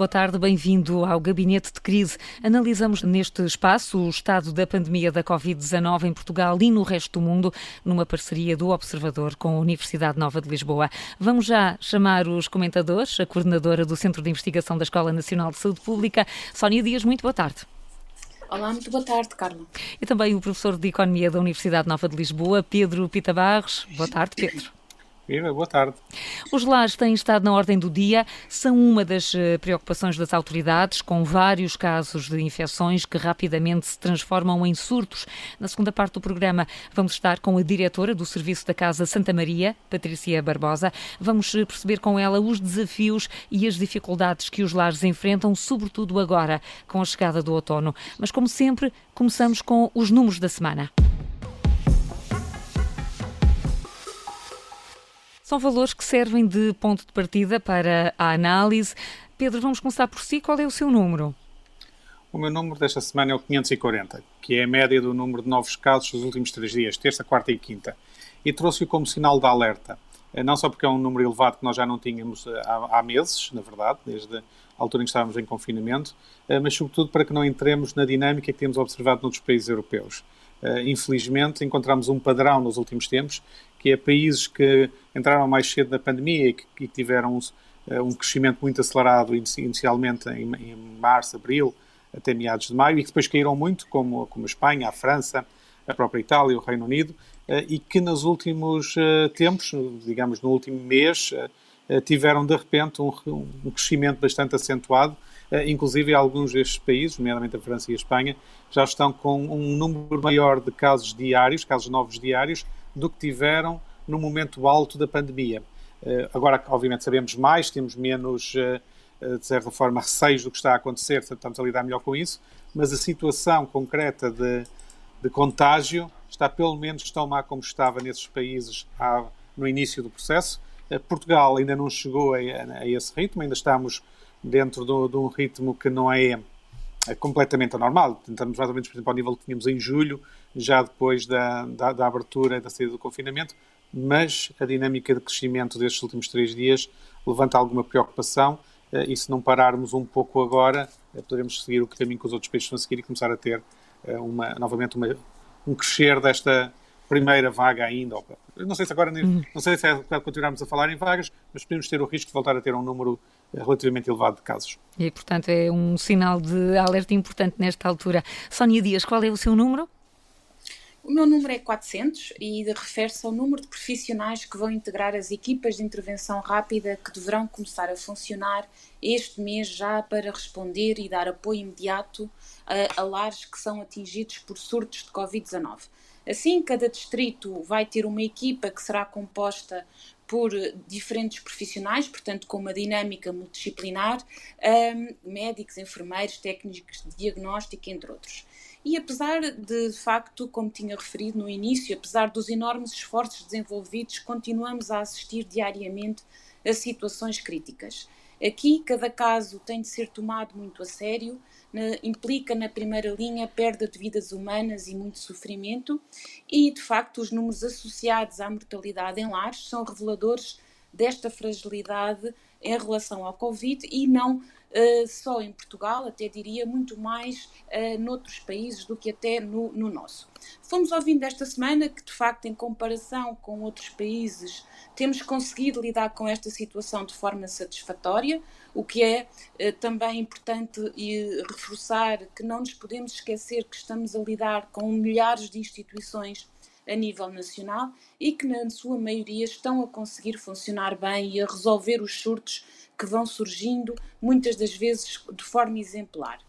Boa tarde, bem-vindo ao Gabinete de Crise. Analisamos neste espaço o estado da pandemia da Covid-19 em Portugal e no resto do mundo, numa parceria do Observador com a Universidade Nova de Lisboa. Vamos já chamar os comentadores, a coordenadora do Centro de Investigação da Escola Nacional de Saúde Pública, Sónia Dias. Muito boa tarde. Olá, muito boa tarde, Carla. E também o professor de Economia da Universidade Nova de Lisboa, Pedro Pita Barros. Boa tarde, Pedro. Viva, boa tarde. Os lares têm estado na ordem do dia, são uma das eh, preocupações das autoridades, com vários casos de infecções que rapidamente se transformam em surtos. Na segunda parte do programa, vamos estar com a diretora do Serviço da Casa Santa Maria, Patrícia Barbosa. Vamos eh, perceber com ela os desafios e as dificuldades que os lares enfrentam, sobretudo agora, com a chegada do outono. Mas, como sempre, começamos com os números da semana. São valores que servem de ponto de partida para a análise. Pedro, vamos começar por si. Qual é o seu número? O meu número desta semana é o 540, que é a média do número de novos casos dos últimos três dias, terça, quarta e quinta. E trouxe-o como sinal de alerta. Eh, não só porque é um número elevado que nós já não tínhamos eh, há, há meses, na verdade, desde a altura em que estávamos em confinamento, eh, mas sobretudo para que não entremos na dinâmica que temos observado noutros países europeus. Infelizmente, encontramos um padrão nos últimos tempos que é países que entraram mais cedo na pandemia e que, que tiveram um, um, crescimento muito acelerado inicialmente em, em, março, abril, até meados de maio, e que depois caíram muito, como, como a Espanha, a França, a própria Itália, o Reino Unido, eh, e que nos últimos eh, tempos, digamos no último mês, eh, tiveram de repente um, um crescimento bastante acentuado, inclusive alguns destes países, nomeadamente a França e a Espanha, já estão com um número maior de casos diários, casos novos diários, do que tiveram no momento alto da pandemia. Eh, agora, obviamente, sabemos mais, temos menos, eh, eh, de certa forma, receios do que está a acontecer, estamos a lidar melhor com isso, mas a situação concreta de, de contágio está pelo menos tão má como estava nesses países no início do processo. Portugal ainda não chegou a, a esse ritmo, ainda estamos dentro de, de um ritmo que não é é completamente anormal. Estamos mais ou menos, por exemplo, ao nível que tínhamos em julho, já depois da, da, da abertura e da saída do confinamento, mas a dinâmica de crescimento destes últimos três dias levanta alguma preocupação eh, e se não pararmos um pouco agora, eh, poderemos seguir o caminho que os outros países a seguir e começar a ter eh, uma, novamente uma, um crescer desta primeira vaga ainda. Não sei se agora, uhum. não sei se é continuarmos a falar em vagas, mas podemos ter o risco de voltar a ter um número relativamente elevado de casos. E, portanto, é um sinal de alerta importante nesta altura. Sónia Dias, qual é o seu número? O meu número é 400 e refere-se ao número de profissionais que vão integrar as equipas de intervenção rápida que deverão começar a funcionar este mês já para responder e dar apoio imediato a, a lares que são atingidos por surtos de Covid-19. Assim, cada distrito vai ter uma equipa que será composta por diferentes profissionais, portanto, com uma dinâmica multidisciplinar, um, médicos, enfermeiros, técnicos de diagnóstico, entre outros. E apesar de, de facto, como tinha referido no início, apesar dos enormes esforços desenvolvidos, continuamos a assistir diariamente a situações críticas. Aqui, cada caso tem de ser tomado muito a sério, implica na primeira linha perda de vidas humanas e muito sofrimento, e de facto os números associados à mortalidade em lares são reveladores desta fragilidade em relação ao Covid e não Uh, só em Portugal, até diria muito mais uh, noutros países do que até no, no, nosso. Fomos ouvindo esta semana que, de facto, em comparação com outros países, temos conseguido lidar com esta situação de forma satisfatória, o que é uh, também importante reforçar que não nos podemos esquecer que estamos a lidar com milhares de instituições a nível nacional e que, na sua maioria, estão a conseguir funcionar bem e a resolver os surtos que vão surgindo, muitas das vezes de forma exemplar.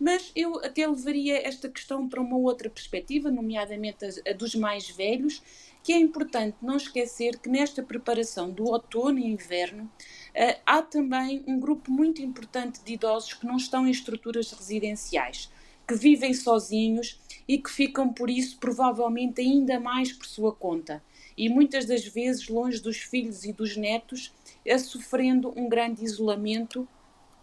Mas eu até levaria esta questão para uma outra perspectiva, nomeadamente a, dos mais velhos, que é importante não esquecer que nesta preparação do outono e inverno uh, há também um grupo muito importante de idosos que não estão em estruturas residenciais, que vivem sozinhos e que ficam por isso provavelmente ainda mais por sua conta e muitas das vezes longe dos filhos e dos netos a sofrendo um grande isolamento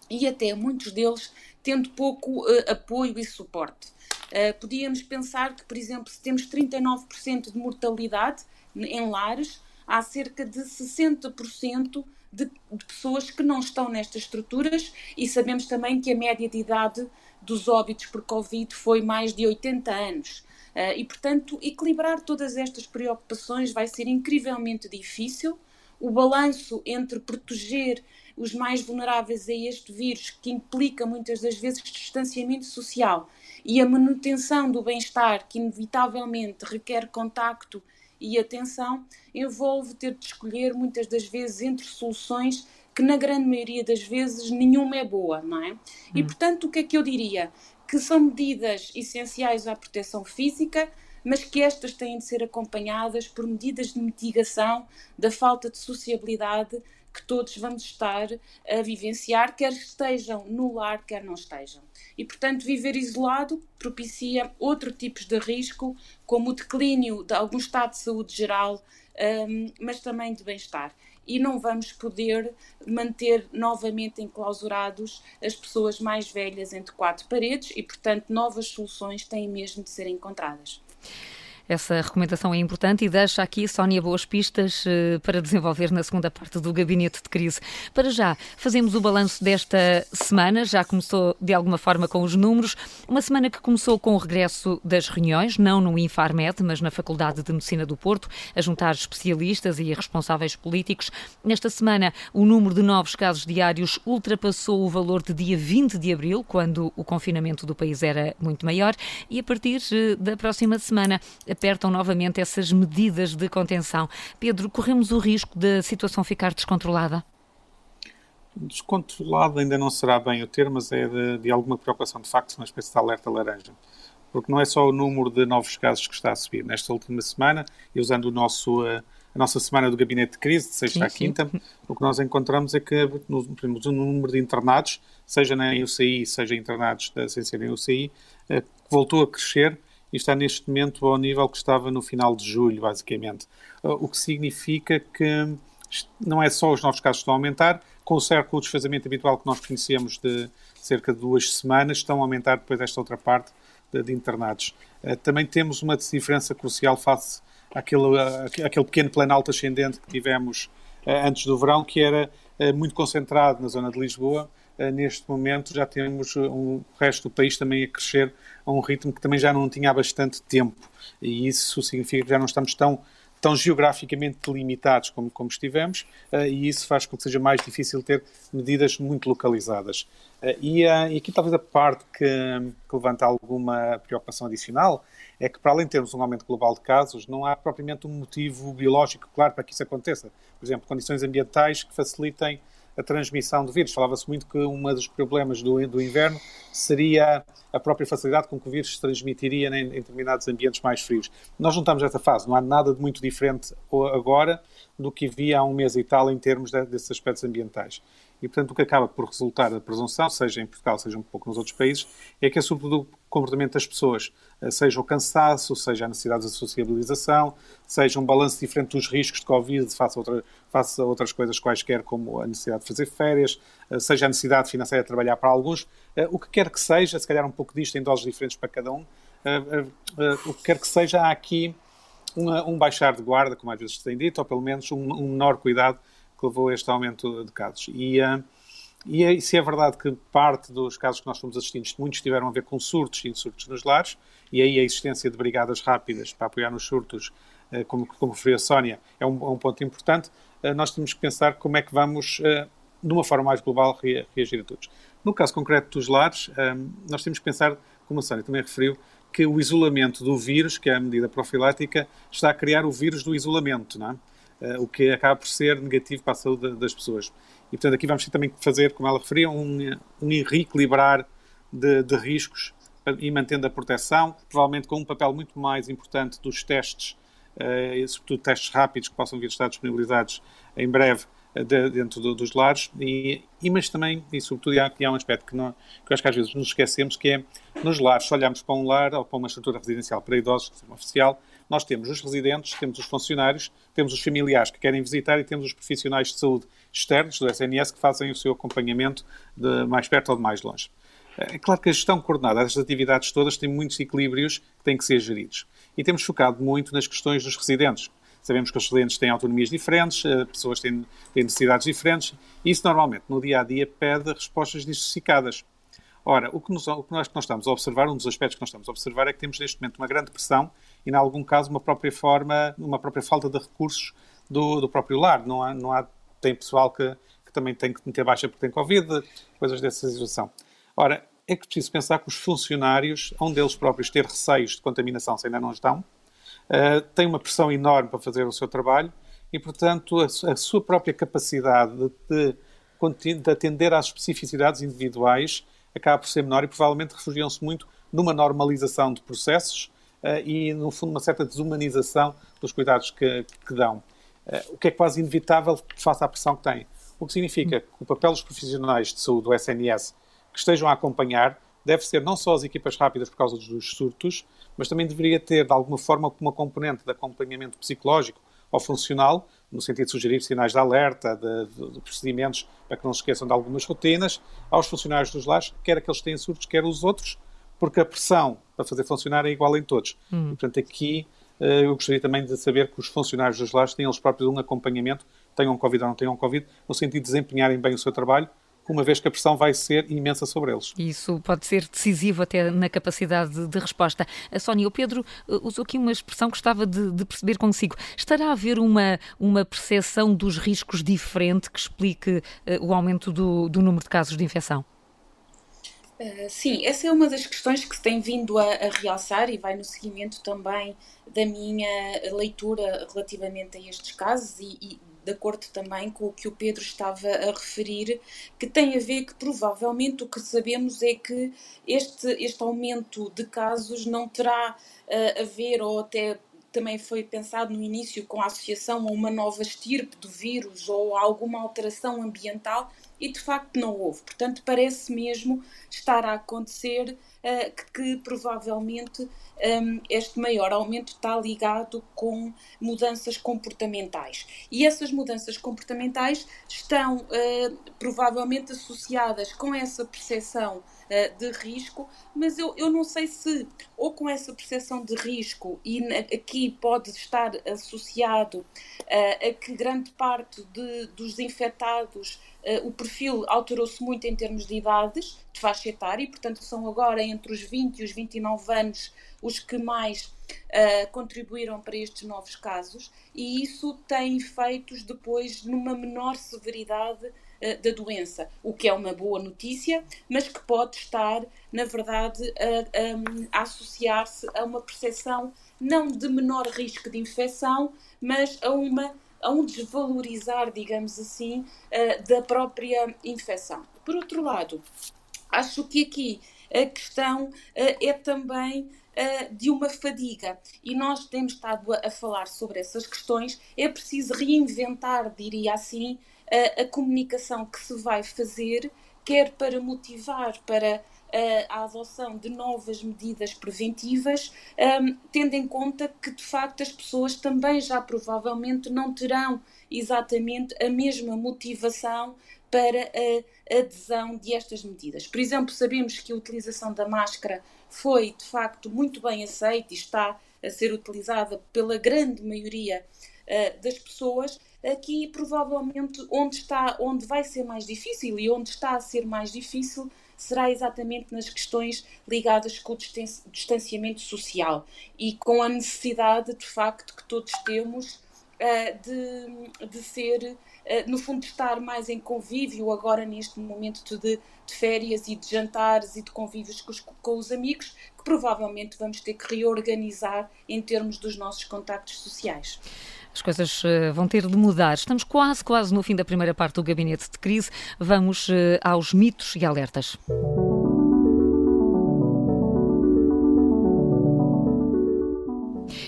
e até muitos deles tendo pouco uh, apoio e suporte. Uh, podíamos pensar que, por exemplo, se temos 39% de mortalidade em lares, há cerca de 60% de, de pessoas que não estão nestas estruturas e sabemos também que a média de idade dos óbitos por Covid foi mais de 80 anos. Uh, e, portanto, equilibrar todas estas preocupações vai ser incrivelmente difícil. O balanço entre proteger os mais vulneráveis a este vírus, que implica muitas das vezes distanciamento social, e a manutenção do bem-estar, que inevitavelmente requer contacto e atenção, envolve ter de escolher muitas das vezes entre soluções que na grande maioria das vezes nenhuma é boa, não é? Hum. E portanto, o que é que eu diria? Que são medidas essenciais à proteção física, mas que estas têm de ser acompanhadas por medidas de mitigação da falta de sociabilidade que todos vamos estar a vivenciar, quer estejam no lar, quer não estejam. E, portanto, viver isolado propicia outro tipos de risco, como o declínio de algum estado de saúde geral, um, mas também de bem-estar. E não vamos poder manter novamente enclausurados as pessoas mais velhas entre quatro paredes e, portanto, novas soluções têm mesmo de ser encontradas. Essa recomendação é importante e deixa aqui, Sónia, boas pistas uh, para desenvolver na segunda parte do Gabinete de Crise. Para já, fazemos o balanço desta semana, já começou de alguma forma com os números, uma semana que começou com o regresso das reuniões, não no Infarmed, mas na Faculdade de Medicina do Porto, a juntar especialistas e responsáveis políticos. Nesta semana, o número de novos casos diários ultrapassou o valor de dia 20 de abril, quando o confinamento do país era muito maior, e a partir uh, da próxima semana, apertam novamente essas medidas de contenção. Pedro, corremos o risco da situação ficar descontrolada? Descontrolada ainda não será bem o termo, mas é de, de alguma preocupação, de facto, uma espécie de alerta laranja porque não é só o número de novos casos que está a subir. Nesta última semana, e usando o nosso, eh, a nossa semana do gabinete de crise, de sexta à quinta, o que nós encontramos é que no, o número de internados, seja na UCI, seja internados sem serem UCI, voltou a crescer e está neste momento ao nível que estava no final de julho, basicamente. Uh, o que significa que não é só os novos casos que estão a aumentar, conserva o desfazamento habitual que nós conhecíamos de cerca de duas semanas, estão a aumentar depois desta outra parte de, de internados. Uh, também temos uma diferença crucial face àquele, uh, àquele pequeno plano alto ascendente que tivemos antes do verão, que era muito concentrado na zona de Lisboa, neste momento já temos um, o resto do país também a crescer a um ritmo que também já não tinha há bastante tempo. E isso significa que já não estamos tão, tão geograficamente limitados como, como estivemos, uh, e isso faz com que seja mais difícil ter medidas muito localizadas. E, e, aqui talvez a parte que, que, levanta alguma preocupação adicional é que, para além de termos um aumento global de casos, não há propriamente um motivo biológico claro para que isso aconteça. Por exemplo, condições ambientais que facilitem a transmissão do vírus. Falava-se muito que um dos problemas do, do inverno seria a própria facilidade com que o vírus se transmitiria em, em determinados ambientes mais frios. Nós não estamos nessa fase, não há nada de muito diferente agora do que havia há um mês e tal em termos de, desses aspectos ambientais. E, portanto, o que acaba por resultar da presunção, seja em Portugal, seja um pouco nos outros países, é que é sobretudo o comportamento das pessoas, eh, seja o cansaço, seja a necessidade de sociabilização, seja um balanço diferente dos riscos de Covid face a, outra, face a outras coisas quaisquer, como a necessidade de fazer férias, eh, seja a necessidade financeira de trabalhar para alguns, eh, o que quer que seja, se calhar um pouco disto em doses diferentes para cada um, o que quer que seja, há aqui um baixar de guarda, como às vezes se tem dito, ou pelo menos um, um menor cuidado que levou a este aumento de casos. E, uh, e é, se é verdade que parte dos casos que nós fomos assistindo, muitos tiveram a ver com surtos e insurtos nos lares, e aí a existência de brigadas rápidas para apoiar nos surtos, uh, como, como referiu a Sónia, é um, é um ponto importante, uh, nós temos que pensar como é que vamos, de uma forma mais global, reagir a todos. No caso concreto dos lares, nós temos que pensar, como a Sónia também referiu, que o isolamento do vírus, que é a medida profilática, está a criar o vírus do isolamento, não é? Uh, o que acaba por ser negativo para a saúde das pessoas. E, portanto, aqui vamos ter também que fazer, como ela referia, um, um reequilibrar de, de riscos e mantendo a proteção, provavelmente com um papel muito mais importante dos testes, uh, sobretudo testes rápidos que possam vir a estar disponibilizados em breve uh, de, dentro do, dos lares, e, e, mas também, e sobretudo, há, há um aspecto que, não, que eu acho que às vezes nos esquecemos, que é, nos lares, se olharmos para um lar ou para uma estrutura residencial para idosos, de forma oficial, nós temos os residentes, temos os funcionários, temos os familiares que querem visitar e temos os profissionais de saúde externos do SNS que fazem o seu acompanhamento de mais perto ou de mais longe. É claro que a gestão coordenada destas atividades todas tem muitos equilíbrios que têm que ser geridos. E temos focado muito nas questões dos residentes. sabemos que os clientes têm autonomias diferentes, pessoas têm, têm necessidades diferentes, e isso normalmente no dia a dia pede respostas diversificadas. Ora, o que, nos, o que nós, nós estamos a observar, um dos aspectos que nós estamos a observar é que temos neste momento uma grande pressão e, em algum caso, uma própria forma, uma própria falta de recursos do, do próprio lar. Não há, não há, tem pessoal que, que também tem que meter baixa porque tem Covid, coisas dessa situação. Ora, é que preciso pensar que os funcionários, um deles próprios ter receios de contaminação se ainda não estão, uh, têm uma pressão enorme para fazer o seu trabalho e, portanto, a, a sua própria capacidade de, de, de, atender às especificidades individuais acaba por ser menor e provavelmente refugiam-se muito numa normalização de processos e, no fundo, uma certa desumanização dos cuidados que, que dão. Uh, o que é quase inevitável face à pressão que têm. O que significa que o papel dos profissionais de saúde do SNS que estejam a acompanhar deve ser não só as equipas rápidas por causa dos surtos, mas também deveria ter, de alguma forma, uma componente de acompanhamento psicológico ou funcional, no sentido de sugerir sinais de alerta, de, de, de, procedimentos para que não se esqueçam de algumas rotinas, aos funcionários dos lares, quer aqueles que têm surtos, quer os outros, porque a pressão para fazer funcionar é igual em todos. Hum. E, portanto, aqui eh, eu gostaria também de saber que os funcionários dos lares tenham eles próprios um acompanhamento, tenham Covid ou não tenham Covid, no sentido de desempenharem bem o seu trabalho, uma vez que a pressão vai ser imensa sobre eles. Isso pode ser decisivo até na capacidade de resposta. A Sónia, o Pedro uh, usou aqui uma expressão que gostava de, de, perceber consigo. Estará a haver uma, uma percepção dos riscos diferente que explique uh, o aumento do, do número de casos de infecção? Uh, sim, essa é uma das questões que se tem vindo a, a, realçar e vai no seguimento também da minha leitura relativamente a estes casos e, e de acordo também com o que o Pedro estava a referir, que tem a ver que provavelmente o que sabemos é que este, este aumento de casos não terá uh, a ver, ou até também foi pensado no início com a associação a uma nova estirpe do vírus ou alguma alteração ambiental e de facto não houve. Portanto, parece mesmo estar a acontecer uh, que, que, provavelmente um, este maior aumento está ligado com mudanças comportamentais. E essas mudanças comportamentais estão uh, provavelmente associadas com essa percepção uh, de risco, mas eu, eu não sei se, ou com essa percepção de risco, e aqui pode estar associado a que grande parte de, dos infectados o perfil alterou-se muito em termos de idades, de faixa etária, e portanto são agora entre os 20 e os 29 anos os que mais uh, contribuíram para estes novos casos, e isso tem efeitos depois numa menor severidade uh, da doença, o que é uma boa notícia, mas que pode estar, na verdade, a, a, a associar-se a uma percepção não de menor risco de infecção, mas a uma a um desvalorizar, digamos assim, uh, da própria infecção. Por outro lado, acho que aqui a questão uh, é também uh, de uma fadiga. E nós temos estado a, a, falar sobre essas questões. É preciso reinventar, diria assim, uh, a comunicação que se vai fazer, quer para motivar para a adoção de novas medidas preventivas, um, tendo em conta que de facto as pessoas também já provavelmente não terão exatamente a mesma motivação para a adesão de estas medidas. Por exemplo, sabemos que a utilização da máscara foi de facto muito bem aceita e está a ser utilizada pela grande maioria uh, das pessoas. Aqui, provavelmente, onde está, onde vai ser mais difícil e onde está a ser mais difícil será exatamente nas questões ligadas com o distanciamento social e com a necessidade, de facto, que todos temos uh, de, de ser eh, no fundo, estar mais em convívio agora neste momento de, de férias e de jantares e de convívios com os, com os amigos, que provavelmente vamos ter que reorganizar em termos dos nossos contactos sociais. As coisas uh, vão ter de mudar. Estamos quase, quase no fim da primeira parte do gabinete de crise. Vamos uh, aos mitos e alertas.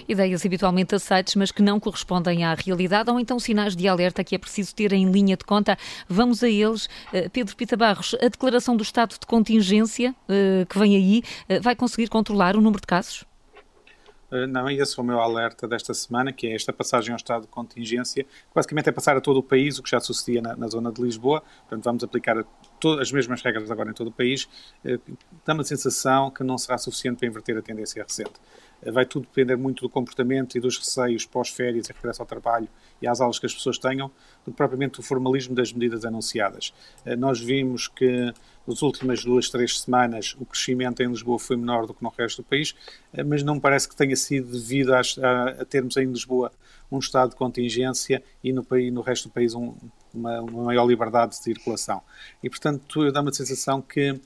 ideias habitualmente aceites, mas que não correspondem à realidade, ou então sinais de alerta que é preciso ter em linha de conta. Vamos a eles. Eh, Pedro Pita Barros, a declaração do estado de contingência eh, que vem aí eh, vai conseguir controlar o número de casos? Não, esse é o meu alerta desta semana, que é esta passagem ao estado de contingência, que basicamente é passar a todo o país, o que já sucedia na, na zona de Lisboa, portanto vamos aplicar as mesmas regras agora em todo o país, dá-me a sensação que não será suficiente para inverter a tendência recente. Vai tudo depender muito do comportamento e dos receios pós-férias e regresso ao trabalho e às aulas que as pessoas tenham, do que propriamente do formalismo das medidas anunciadas. Nós vimos que nas últimas duas, três semanas o crescimento em Lisboa foi menor do que no resto do país, mas não parece que tenha sido devido a, a, termos em Lisboa um estado de contingência e no, país, no resto do país um, uma, uma, maior liberdade de circulação. E, portanto, dá-me a sensação que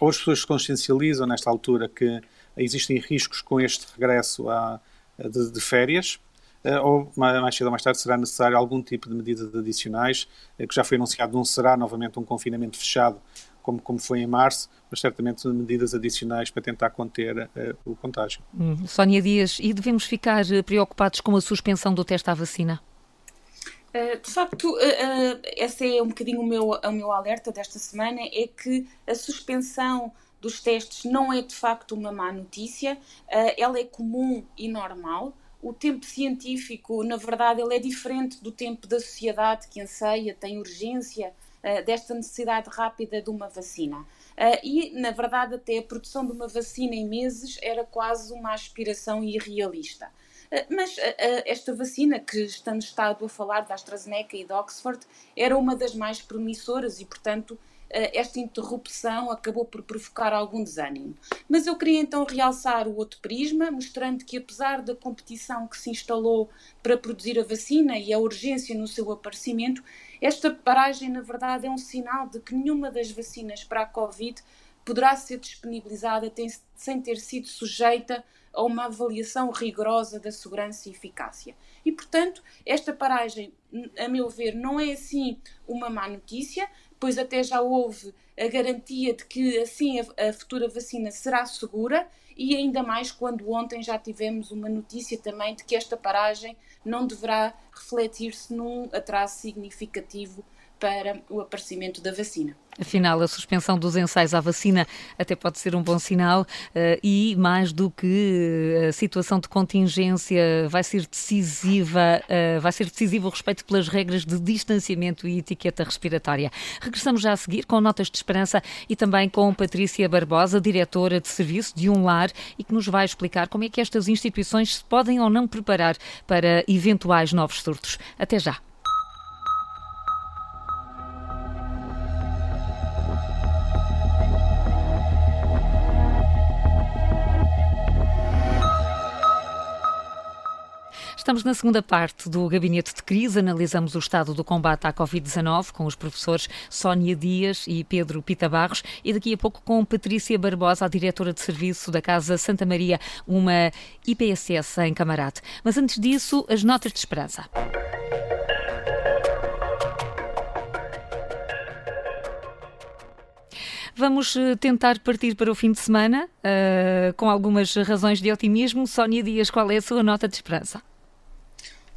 ou as pessoas se consciencializam nesta altura que existem riscos com este regresso a, de, de férias, eh, ou mais cedo ou mais tarde será necessário algum tipo de medidas adicionais, eh, que já foi anunciado, não será novamente um confinamento fechado como, como foi em março, mas certamente medidas adicionais para tentar conter uh, o contágio. Hum. Sónia Dias, e devemos ficar preocupados com a suspensão do teste à vacina? Uh, de facto, uh, uh, esse é um bocadinho o meu, o meu alerta desta semana, é que a suspensão dos testes não é de facto uma má notícia, ela é comum e normal. O tempo científico, na verdade, ele é diferente do tempo da sociedade que anseia, tem urgência desta necessidade rápida de uma vacina. e, na verdade, até a produção de uma vacina em meses era quase uma aspiração irrealista. Eh, mas eh, eh, esta vacina que estamos estado a falar da AstraZeneca e da Oxford era uma das mais promissoras e, portanto, esta interrupção acabou por provocar algum desânimo. Mas eu queria então realçar o outro prisma, mostrando que apesar da competição que se instalou para produzir a vacina e a urgência no seu aparecimento, esta paragem, na verdade, é um sinal de que nenhuma das vacinas para a Covid poderá ser disponibilizada sem ter sido sujeita a uma avaliação rigorosa da segurança e eficácia. E, portanto, esta paragem, a meu ver, não é assim uma má notícia, pois até já houve a garantia de que assim a, a futura vacina será segura e ainda mais quando ontem já tivemos uma notícia também de que esta paragem não deverá refletir-se num atraso significativo para o aparecimento da vacina. Afinal, a suspensão dos ensaios à vacina até pode ser um bom sinal uh, e, mais do que eh, a situação de contingência, vai ser decisiva, uh, vai ser decisivo o respeito pelas regras de distanciamento e etiqueta respiratória. Regressamos já a seguir com notas de esperança e também com Patrícia Barbosa, diretora de serviço de um lar e que nos vai explicar como é que estas instituições se podem ou não preparar para eventuais novos surtos. Até já. Estamos na segunda parte do Gabinete de Crise. Analisamos o estado do combate à Covid-19 com os professores Sónia Dias e Pedro Pita Barros e daqui a pouco com Patrícia Barbosa, a diretora de serviço da Casa Santa Maria, uma IPSS em Camarate. Mas antes disso, as notas de esperança. Vamos eh, tentar partir para o fim de semana uh, com algumas razões de otimismo. Sónia Dias, qual é a sua nota de esperança?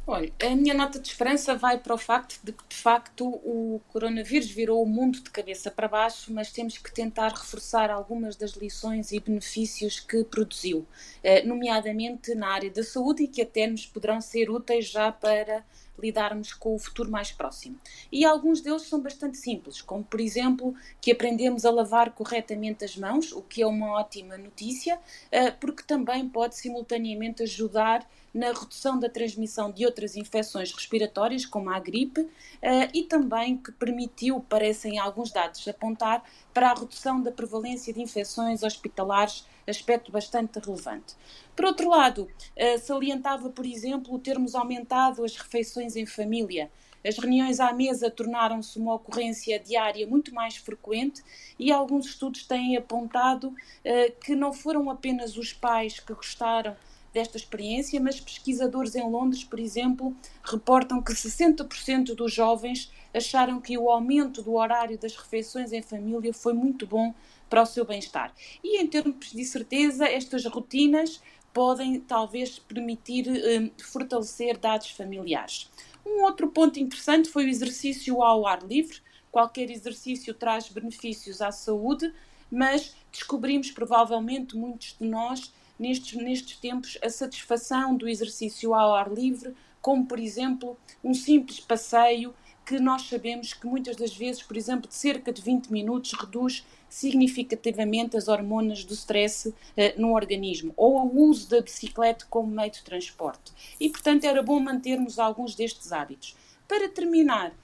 Olha, a minha nota de esperança vai para o facto de que, de facto, o coronavírus virou o mundo de cabeça para baixo, mas temos que tentar reforçar algumas das lições e benefícios que produziu, eh, nomeadamente na área da saúde e que até nos poderão ser úteis já para lidarmos com o futuro mais próximo. E alguns deles são bastante simples, como por exemplo que aprendemos a lavar corretamente as mãos, o que é uma ótima notícia, eh, porque também pode simultaneamente ajudar na redução da transmissão de outras infecções respiratórias, como a gripe, eh, e também que permitiu, parecem alguns dados apontar, para a redução da prevalência de infecções hospitalares, aspecto bastante relevante. Por outro lado, eh, salientava, por exemplo, termos aumentado as refeições em família. As reuniões à mesa tornaram-se uma ocorrência diária muito mais frequente e alguns estudos têm apontado eh, que não foram apenas os pais que gostaram desta experiência, mas pesquisadores em Londres, por exemplo, reportam que 60% dos jovens acharam que o aumento do horário das refeições em família foi muito bom para o seu bem-estar. E em termos de certeza, estas rotinas podem talvez permitir um, fortalecer dados familiares. Um outro ponto interessante foi o exercício ao ar livre. Qualquer exercício traz benefícios à saúde, mas descobrimos provavelmente muitos de nós nestes, nestes tempos a satisfação do exercício ao ar livre, como por exemplo um simples passeio que nós sabemos que muitas das vezes, por exemplo, de cerca de 20 minutos reduz significativamente as hormonas do stress uh, no organismo, ou o uso da bicicleta como meio de transporte. E, portanto, era bom mantermos alguns destes hábitos. Para terminar,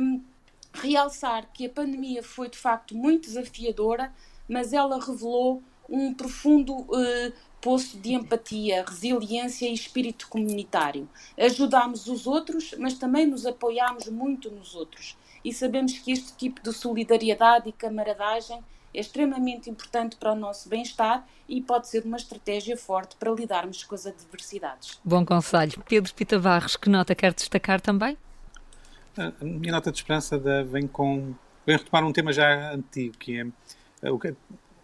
um, realçar que a pandemia foi de facto muito desafiadora, mas ela revelou um profundo uh, poço de empatia, resiliência e espírito comunitário. Ajudámos os outros, mas também nos apoiámos muito nos outros e sabemos que este tipo de solidariedade e camaradagem é extremamente importante para o nosso bem-estar e pode ser uma estratégia forte para lidarmos com as adversidades. Bom conselho. Pedro Pita Barros, que nota quer destacar também? A minha nota de esperança vem com. vem retomar um tema já antigo, que é eh, o,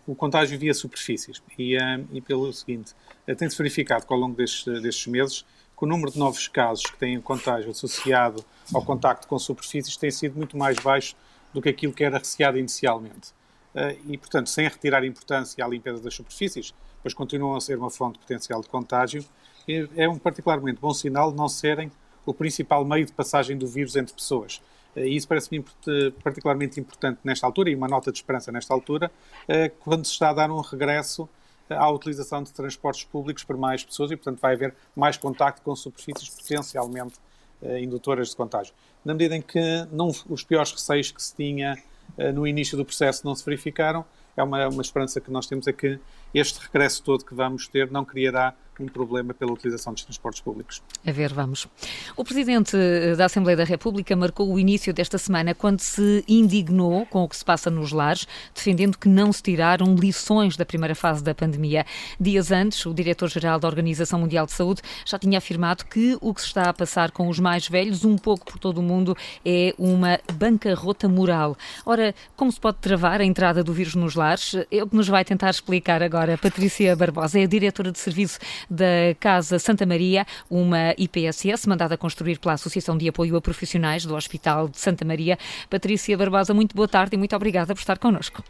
o contágio via superfícies. E, eh, e pelo seguinte, eh, tem-se verificado que ao longo destes, destes meses que o número de novos casos que têm contágio associado ao contacto com superfícies tem sido muito mais baixo do que aquilo que era receado inicialmente. Eh, e, portanto, sem retirar importância à limpeza das superfícies, pois continuam a ser uma fonte potencial de contágio, é um particularmente bom sinal de não serem o principal meio de passagem do vírus entre pessoas. Eh, e isso parece-me particularmente importante nesta altura, e uma nota de esperança nesta altura, eh, quando se está a dar um regresso à utilização de transportes públicos por mais pessoas e, portanto, vai haver mais contacto com superfícies potencialmente uh, indutoras de contágio. Na medida em que não, os piores receios que se tinha uh, no início do processo não se verificaram, é uma, uma esperança que nós temos é que este regresso todo que vamos ter não criará um problema pela utilização dos transportes públicos. A ver, vamos. O Presidente da Assembleia da República marcou o início desta semana quando se indignou com o que se passa nos lares, defendendo que não se tiraram lições da primeira fase da pandemia. Dias antes, o Diretor-Geral da Organização Mundial de Saúde já tinha afirmado que o que se está a passar com os mais velhos, um pouco por todo o mundo, é uma bancarrota moral. Ora, como se pode travar a entrada do vírus nos lares? É o que nos vai tentar explicar agora Patrícia Barbosa, é a Diretora de Serviço da Casa Santa Maria, uma IPSS mandada construir pela Associação de Apoio a Profissionais do Hospital de Santa Maria. Patrícia Barbosa, muito boa tarde e muito obrigada por estar connosco.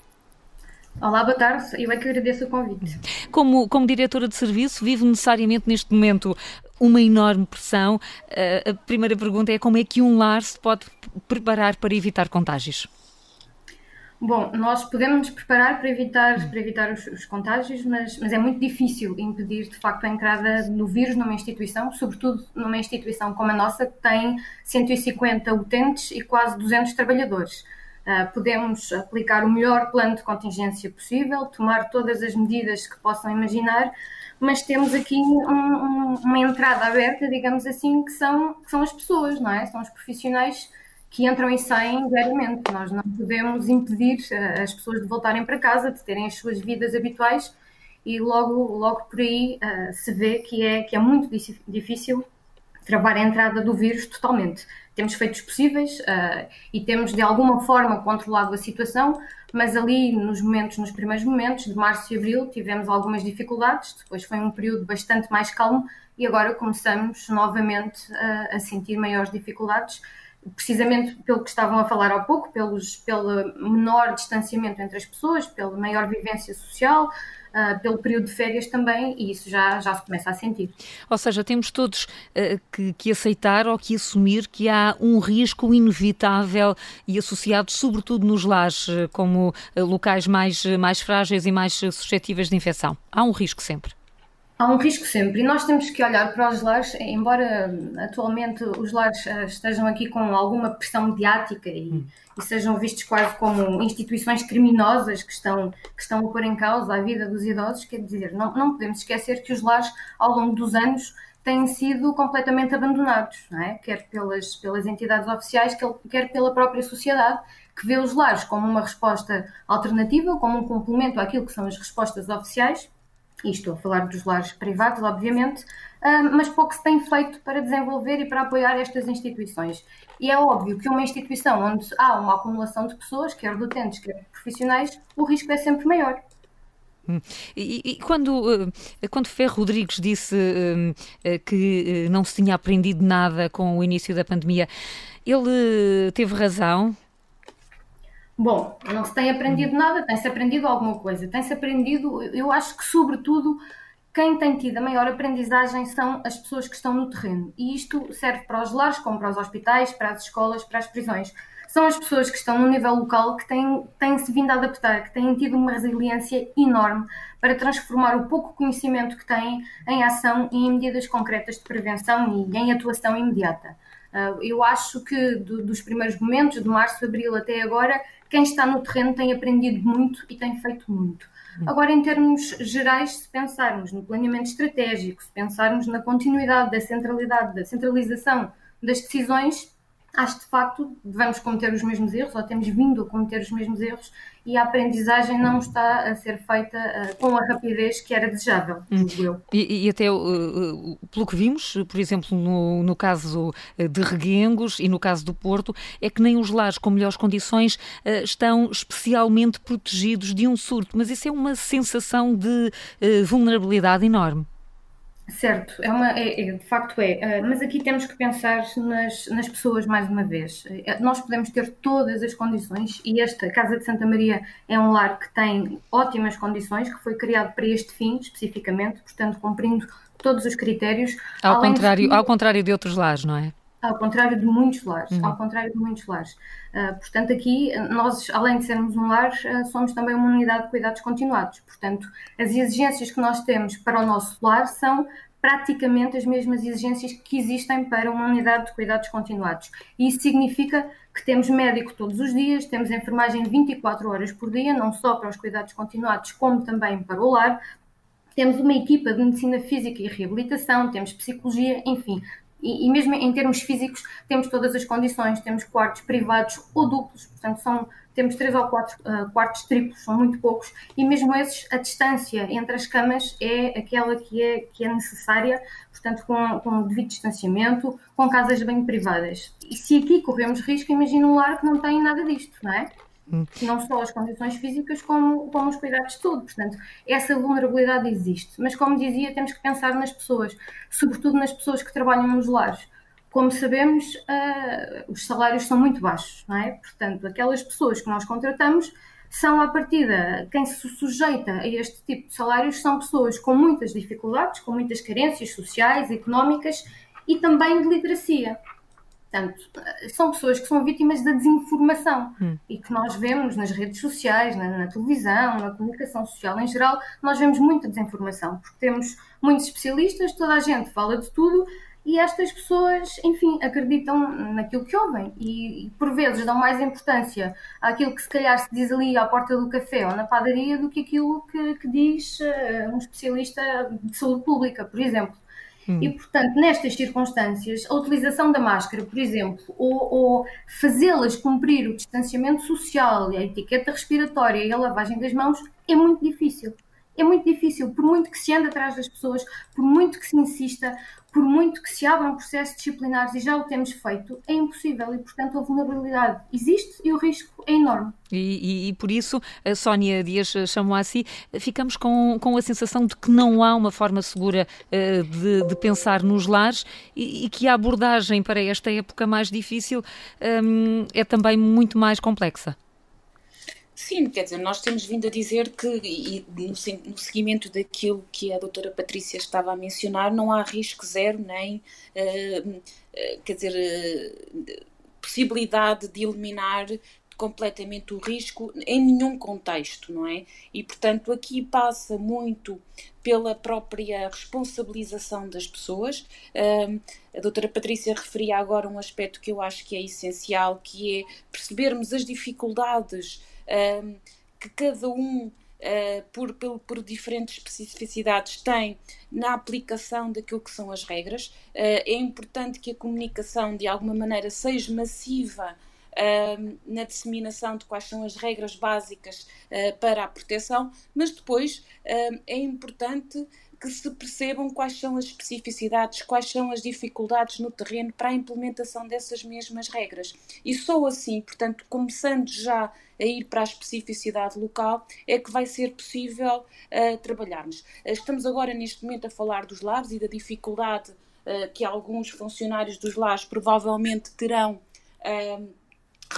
Olá, boa tarde. Eu é que agradeço o convite. Como, como diretora de serviço, vive necessariamente neste momento uma enorme pressão. Uh, a primeira pergunta é como é que um lar se pode preparar para evitar contágios? Bom, nós podemos nos preparar para evitar, para evitar os, os, contágios, mas, mas é muito difícil impedir de facto a entrada do vírus numa instituição, sobretudo numa instituição como a nossa, que tem 150 utentes e quase 200 trabalhadores. Uh, podemos aplicar o melhor plano de contingência possível, tomar todas as medidas que possam imaginar, mas temos aqui um, um, uma entrada aberta, digamos assim, que são, que são as pessoas, não é? São os profissionais que entram e saem diariamente. Nós não podemos impedir uh, as pessoas de voltarem para casa, de terem as suas vidas habituais e logo, logo por aí uh, se vê que é, que é muito difícil travar a entrada do vírus totalmente. Temos feitos possíveis uh, e temos de alguma forma controlado a situação, mas ali nos momentos, nos primeiros momentos de março e abril tivemos algumas dificuldades, depois foi um período bastante mais calmo e agora começamos novamente a sentir maiores dificuldades precisamente pelo que estavam a falar há pouco, pelos, pelo menor distanciamento entre as pessoas, pela maior vivência social, uh, pelo período de férias também, e isso já, já se começa a sentir. Ou seja, temos todos uh, que, que, aceitar ou que assumir que há um risco inevitável e associado, sobretudo nos lares, como uh, locais mais, mais frágeis e mais suscetíveis de infecção. Há um risco sempre. Há um risco sempre e nós temos que olhar para os lares, embora atualmente os lares eh, estejam aqui com alguma pressão mediática e, hum. e, sejam vistos quase como instituições criminosas que estão, que estão a pôr em causa a vida dos idosos, quer dizer, não, não podemos esquecer que os lares ao longo dos anos têm sido completamente abandonados, é? quer pelas, pelas entidades oficiais, quer pela própria sociedade, que vê os lares como uma resposta alternativa, como um complemento àquilo que são as respostas oficiais e estou a falar dos lares privados, obviamente, ah, mas pouco se tem feito para desenvolver e para apoiar estas instituições. E é óbvio que uma instituição onde há uma acumulação de pessoas, quer docentes, quer profissionais, o risco é sempre maior. Hum. E, e, quando, ah, quando Ferro Rodrigues disse uh, que não se tinha aprendido nada com o início da pandemia, ele teve razão? Bom, não se tem aprendido nada, tem-se aprendido alguma coisa. Tem-se aprendido, eu acho que, sobretudo, quem tem tido a maior aprendizagem são as pessoas que estão no terreno. E isto serve para os lares, como para os hospitais, para as escolas, para as prisões. São as pessoas que estão no nível local que têm, têm se vindo a adaptar, que têm tido uma resiliência enorme para transformar o pouco conhecimento que têm em ação e em medidas concretas de prevenção e em atuação imediata. Ah, eu acho que do, dos primeiros momentos, de março, abril até agora, quem está no terreno tem aprendido muito e tem feito muito. Agora, em termos gerais, se pensarmos no planeamento estratégico, se pensarmos na continuidade da centralidade, da centralização das decisões, acho que de facto devemos cometer os mesmos erros, ou temos vindo a cometer os mesmos erros, e a aprendizagem não está a ser feita uh, com a rapidez que era desejável, hum. eu. E, e até uh, pelo que vimos, por exemplo, no, no caso de Reguengos e no caso do Porto, é que nem os lares com melhores condições uh, estão especialmente protegidos de um surto, mas isso é uma sensação de vulnerabilidade enorme. Certo, é uma, é, é, de facto é, uh, mas aqui temos que pensar nas, nas pessoas mais uma vez. Uh, nós podemos ter todas as condições e esta Casa de Santa Maria é um lar que tem ótimas condições, que foi criado para este fim especificamente, portanto cumprindo todos os critérios. Ao, contrário, de... ao contrário de outros lares, não é? Ao contrário de muitos lares, uhum. ao contrário de muitos lares. Uh, portanto, aqui nós, além de sermos um lar, uh, somos também uma unidade de cuidados continuados. Portanto, as exigências que nós temos para o nosso lar são praticamente as mesmas exigências que existem para uma unidade de cuidados continuados. E isso significa que temos médico todos os dias, temos enfermagem 24 horas por dia, não só para os cuidados continuados, como também para o lar. Temos uma equipa de medicina física e reabilitação, temos psicologia, enfim, e, e, mesmo em termos físicos temos todas as condições, temos quartos privados ou duplos, portanto são, temos três ou quatro uh, quartos triplos, são muito poucos, e mesmo esses, a distância entre as camas é aquela que é, que é necessária, portanto com, com devido distanciamento, com casas bem privadas. E se aqui corremos risco, imagina um lar que não tem nada disto, não é? Não só as condições físicas como, como os cuidados de. Portanto, essa vulnerabilidade existe. Mas, como dizia, temos que pensar nas pessoas, sobretudo nas pessoas que trabalham nos lares. Como sabemos, uh, os salários são muito baixos, não é? Portanto, aquelas pessoas que nós contratamos são, à partida, quem se sujeita a este tipo de salários são pessoas com muitas dificuldades, com muitas carências sociais, económicas e também de literacia. Portanto, são pessoas que são vítimas da desinformação hum. e que nós vemos nas redes sociais, na, na, televisão, na comunicação social em geral, nós vemos muita desinformação, porque temos muitos especialistas, toda a gente fala de tudo e estas pessoas, enfim, acreditam naquilo que ouvem e, e por vezes dão mais importância àquilo que se calhar se diz ali à porta do café ou na padaria do que aquilo que, que diz uh, um especialista de saúde pública, por exemplo. Hum. E, portanto, nestas circunstâncias, a utilização da máscara, por exemplo, ou, ou fazê-las cumprir o distanciamento social, a etiqueta respiratória e a lavagem das mãos é muito difícil. É muito difícil, por muito que se ande atrás das pessoas, por muito que se insista, por muito que se abram processos disciplinares e já o temos feito, é impossível e, portanto, a vulnerabilidade existe e o risco é enorme. E, e, e por isso, a Sónia Dias chamou assim, ficamos com, com a sensação de que não há uma forma segura uh, de, de, pensar nos lares e, e, que a abordagem para esta época mais difícil um, é também muito mais complexa. Sim, quer dizer, nós temos vindo a dizer que, e no, seguimento daquilo que a doutora Patrícia estava a mencionar, não há risco zero, nem, uh, uh, quer dizer, uh, possibilidade de eliminar completamente o risco em nenhum contexto, não é? E, portanto, aqui passa muito pela própria responsabilização das pessoas. a doutora Patrícia referia agora um aspecto que eu acho que é essencial, que é percebermos as dificuldades que cada um Uh, por, por, por, diferentes especificidades tem na aplicação daquilo que são as regras. Uh, é importante que a comunicação de alguma maneira seja massiva na disseminação de quais são as regras básicas para a proteção, mas depois é importante que se percebam quais são as especificidades, quais são as dificuldades no terreno para a implementação dessas mesmas regras. E só assim, portanto, começando já a ir para a especificidade local, é que vai ser possível uh, trabalharmos. Uh, estamos agora, neste momento, a falar dos lares e da dificuldade uh, que alguns funcionários dos lares provavelmente terão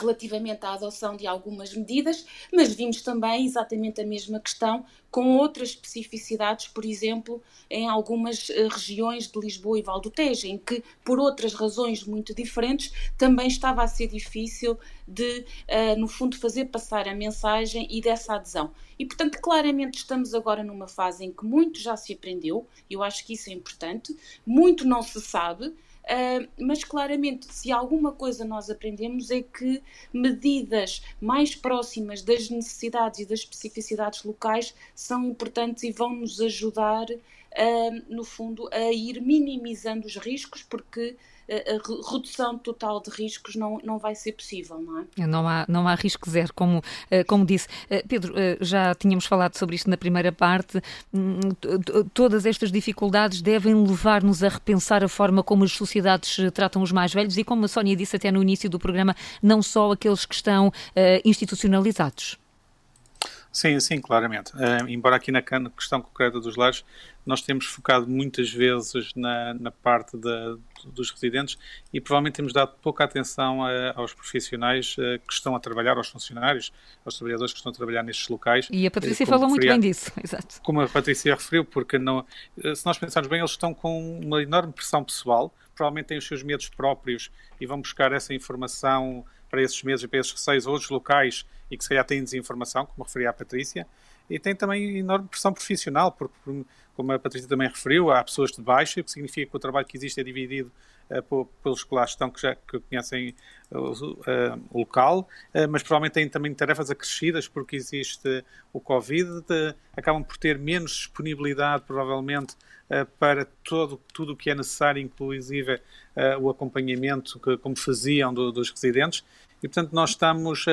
relativamente à adoção de algumas medidas, mas vimos também exatamente a mesma questão com outras especificidades, por exemplo, em algumas uh, regiões de Lisboa e do Tejo, em que, por outras razões muito diferentes, também estava a ser difícil de, uh, no fundo, fazer passar a mensagem e dessa adesão. E, portanto, claramente estamos agora numa fase em que muito já se aprendeu, eu acho que isso é importante, muito não se sabe, Uh, mas claramente, se alguma coisa nós aprendemos é que medidas mais próximas das necessidades e das especificidades locais são importantes e vão nos ajudar, uh, no fundo, a ir minimizando os riscos, porque a redução total de riscos não, não vai ser possível, não é? Não há, não há risco zero, como, eh, como disse. Eh, Pedro, eh, já tínhamos falado sobre isto na primeira parte. Hum, todas estas dificuldades devem levar-nos a repensar a forma como as sociedades tratam os mais velhos e, como a Sónia disse até no início do programa, não só aqueles que estão institucionalizados. Sim, sim, claramente. Uh, embora aqui na questão concreta dos lares, nós temos focado muitas vezes na, na parte da, dos residentes e provavelmente temos dado pouca atenção uh, aos profissionais uh, que estão a trabalhar, aos funcionários, aos trabalhadores que estão a trabalhar nestes locais. E a Patrícia falou muito bem disso, exato. Como a Patrícia referiu, porque não, se nós pensarmos bem, eles estão com uma enorme pressão pessoal, provavelmente têm os seus medos próprios e vão buscar essa informação para esses medos e para esses receios outros locais e que se calhar têm desinformação, como referia a Patrícia, e tem também enorme pressão profissional, porque, como a Patrícia também referiu, há pessoas de baixo, o que significa que o trabalho que existe é dividido uh, pelos estão, que já que conhecem uh, uh, o local, mas provavelmente têm também tarefas acrescidas, porque existe o Covid, de, acabam por ter menos disponibilidade, provavelmente, para todo, tudo o que é necessário, inclusive o acompanhamento, que, como faziam do, dos residentes, e portanto nós estamos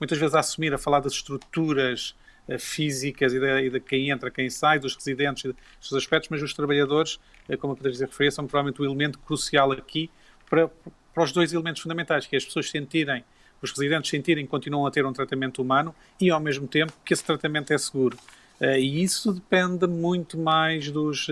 muitas vezes a assumir, a falar das estruturas físicas e de, e de, quem entra, quem sai, dos residentes, dos aspectos, mas os trabalhadores, como a Patrícia referia, são provavelmente o elemento crucial aqui para, para os dois elementos fundamentais, que é as pessoas sentirem, os residentes sentirem que continuam a ter um tratamento humano e, ao mesmo tempo, que esse tratamento é seguro. Uh, e isso depende muito mais dos,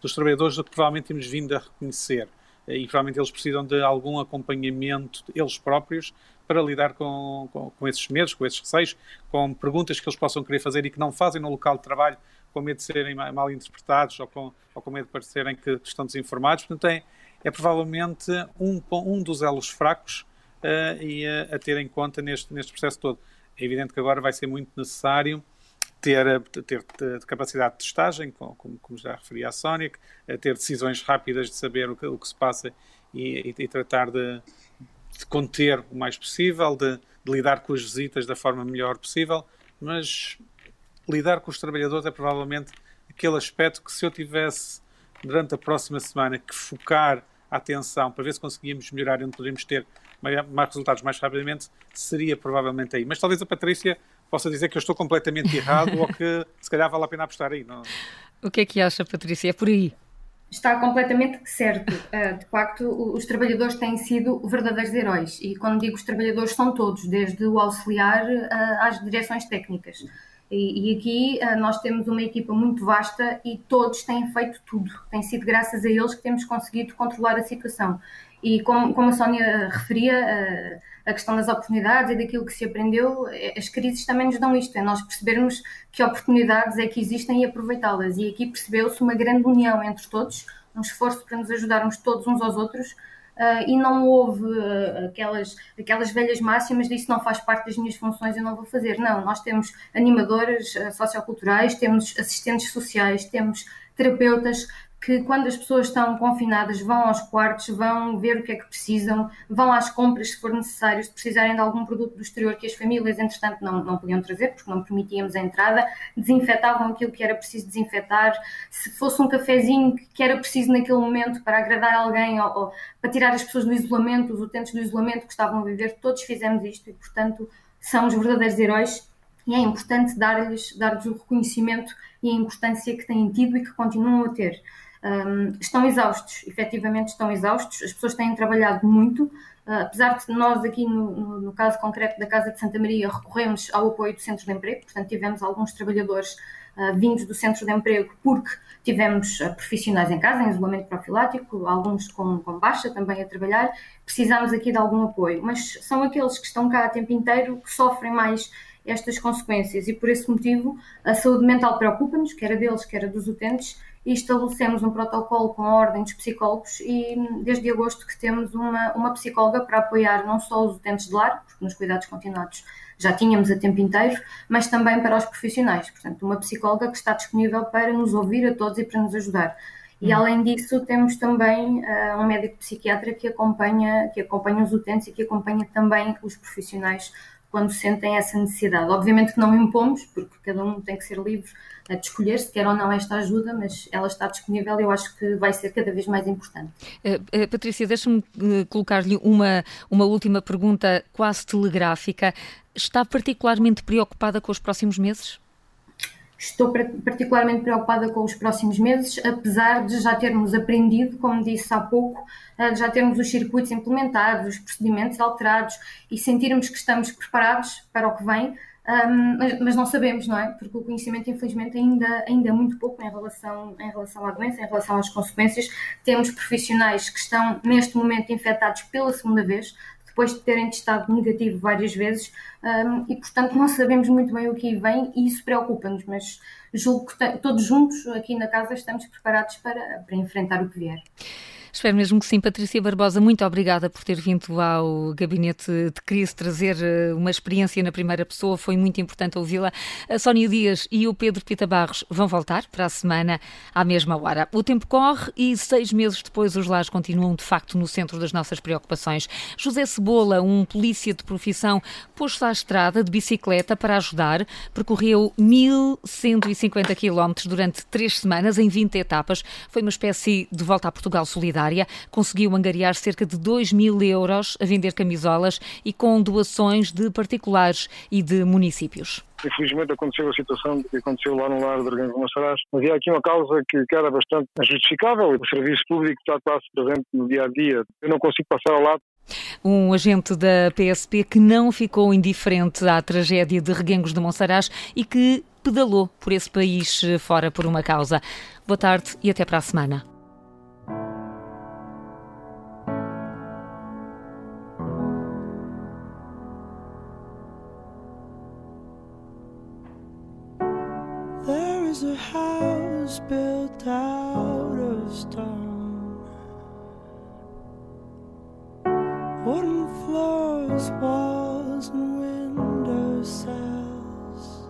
dos trabalhadores do que provavelmente temos vindo a reconhecer e provavelmente eles precisam de algum acompanhamento, eles próprios, para lidar com, com, com, esses medos, com esses receios, com perguntas que eles possam querer fazer e que não fazem no local de trabalho, com medo de serem mal interpretados ou com, ou com medo de parecerem que, estão desinformados. Portanto, é, é provavelmente um, um dos elos fracos uh, e a, a, ter em conta neste, neste processo todo. É evidente que agora vai ser muito necessário ter, ter, ter capacidade de testagem, como, como, já referi à Sónia, ter decisões rápidas de saber o que, o que se passa e, e, e tratar de, de conter o mais possível, de, de, lidar com as visitas da forma melhor possível, mas lidar com os trabalhadores é provavelmente aquele aspecto que se eu tivesse durante a próxima semana que focar a atenção para ver se conseguimos melhorar e onde poderíamos ter mais resultados mais rapidamente, seria provavelmente aí. Mas talvez a Patrícia possa dizer que eu estou completamente errado ou que se calhar vale a pena apostar aí. Não? O que é que acha, Patrícia? É por aí? está completamente certo. Uh, de facto, os trabalhadores têm sido verdadeiros heróis. E quando digo os trabalhadores, são todos, desde o auxiliar uh, às direções técnicas. E, aqui uh, nós temos uma equipa muito vasta e todos têm feito tudo. Tem sido graças a eles que temos conseguido controlar a situação. E como, como a Sónia referia, a questão das oportunidades e daquilo que se aprendeu, é, as crises também nos dão isto, é nós percebermos que oportunidades é que existem e aproveitá-las. E aqui percebeu-se uma grande união entre todos, um esforço para nos ajudarmos todos uns aos outros. Uh, e não houve uh, aquelas, aquelas velhas máximas de isso não faz parte das minhas funções, eu não vou fazer. Não, nós temos animadoras uh, socioculturais, temos assistentes sociais, temos terapeutas, que quando as pessoas estão confinadas vão aos quartos, vão ver o que é que precisam, vão às compras se for necessário, se precisarem de algum produto do exterior que as famílias, entretanto, não, não podiam trazer, porque não permitíamos a entrada, desinfetavam aquilo que era preciso desinfetar, se fosse um cafezinho que era preciso naquele momento para agradar alguém ou, ou para tirar as pessoas do isolamento, os utentes do isolamento que estavam a viver, todos fizemos isto e, portanto, são os verdadeiros heróis. E é importante dar-lhes dar, o reconhecimento e a importância que têm tido e que continuam a ter um, estão exaustos, efetivamente estão exaustos, as pessoas têm trabalhado muito, uh, apesar de nós aqui no, no, caso concreto da Casa de Santa Maria recorremos ao apoio do Centro de Emprego, portanto tivemos alguns trabalhadores uh, vindos do centro de emprego, porque tivemos uh, profissionais em casa, em isolamento profilático, alguns com, com baixa também a trabalhar, precisamos aqui de algum apoio, mas são aqueles que estão cá a tempo inteiro que sofrem mais estas consequências e por esse motivo a saúde mental preocupa-nos, quer a deles, quer a dos utentes, e estabelecemos um protocolo com a Ordem dos Psicólogos e desde agosto que temos uma, uma psicóloga para apoiar não só os utentes de lar, porque nos cuidados continuados já tínhamos a tempo inteiro, mas também para os profissionais. Portanto, uma psicóloga que está disponível para nos ouvir a todos e para nos ajudar. E hum. além disso, temos também uh, um médico psiquiatra que acompanha, que acompanha os utentes e que acompanha também os profissionais quando sentem essa necessidade. Obviamente que não impomos, porque cada um tem que ser livre de escolher se quer ou não esta ajuda, mas ela está disponível e eu acho que vai ser cada vez mais importante. Uh, uh, Patrícia, deixa-me uh, colocar-lhe uma, uma última pergunta quase telegráfica. Está particularmente preocupada com os próximos meses? Estou particularmente preocupada com os próximos meses, apesar de já termos aprendido, como disse há pouco, de já termos os circuitos implementados, os procedimentos alterados e sentirmos que estamos preparados para o que vem, mas, mas, não sabemos, não é? Porque o conhecimento, infelizmente, ainda, ainda é muito pouco em relação, em relação à doença, em relação às consequências. Temos profissionais que estão, neste momento, infectados pela segunda vez, depois de terem testado negativo várias vezes, um, e, portanto, não sabemos muito bem o que vem e isso preocupa-nos, mas julgo que todos juntos, aqui na casa, estamos preparados para, para enfrentar o que vier. Espero mesmo que sim. Patrícia Barbosa, muito obrigada por ter vindo ao gabinete de crise trazer eh, uma experiência na primeira pessoa. Foi muito importante ouvi-la. A Sónia Dias e o Pedro Pita Barros vão voltar para a semana à mesma hora. O tempo corre e seis meses depois os lares continuam de facto no centro das nossas preocupações. José Cebola, um polícia de profissão, pôs-se à estrada de bicicleta para ajudar. Percorreu 1.150 quilómetros durante três semanas em 20 etapas. Foi uma espécie de volta a Portugal solidário solidária, conseguiu angariar cerca de 2 mil euros a vender camisolas e com doações de particulares e de municípios. Infelizmente aconteceu a situação que aconteceu lá no lar de Argães de Massaraz. Havia aqui uma causa que, que era bastante justificável. O serviço público está quase presente no dia a dia. Eu não consigo passar ao lado um agente da PSP que não ficou indiferente à tragédia de Reguengos de Monsaraz e que pedalou por esse país fora por uma causa. Boa tarde e até para a semana. Built out of stone. Wooden floors, walls, and window sills.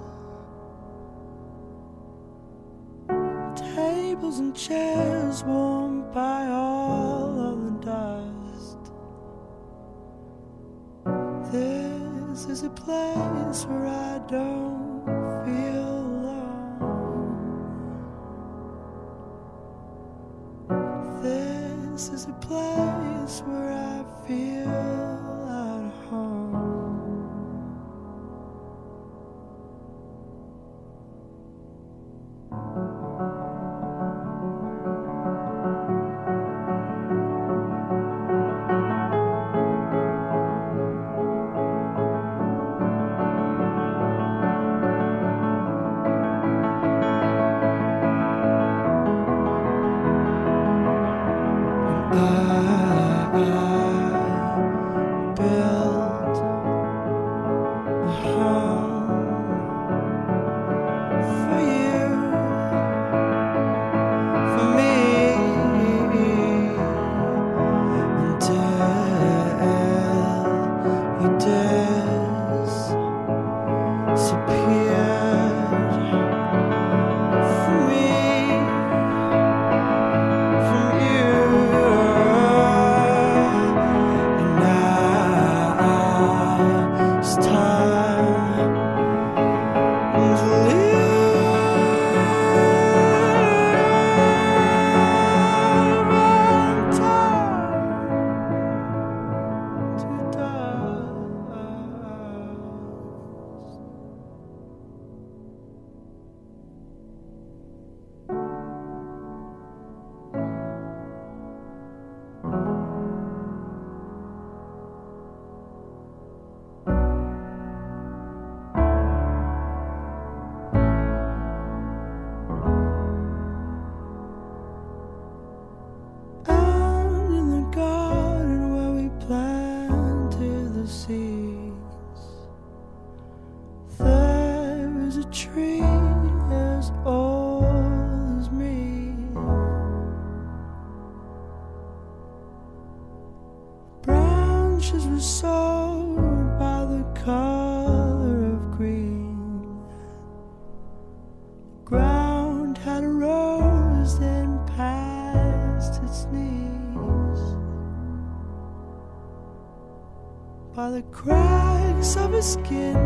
Tables and chairs warmed by all of the dust. This is a place where I don't where I feel skin,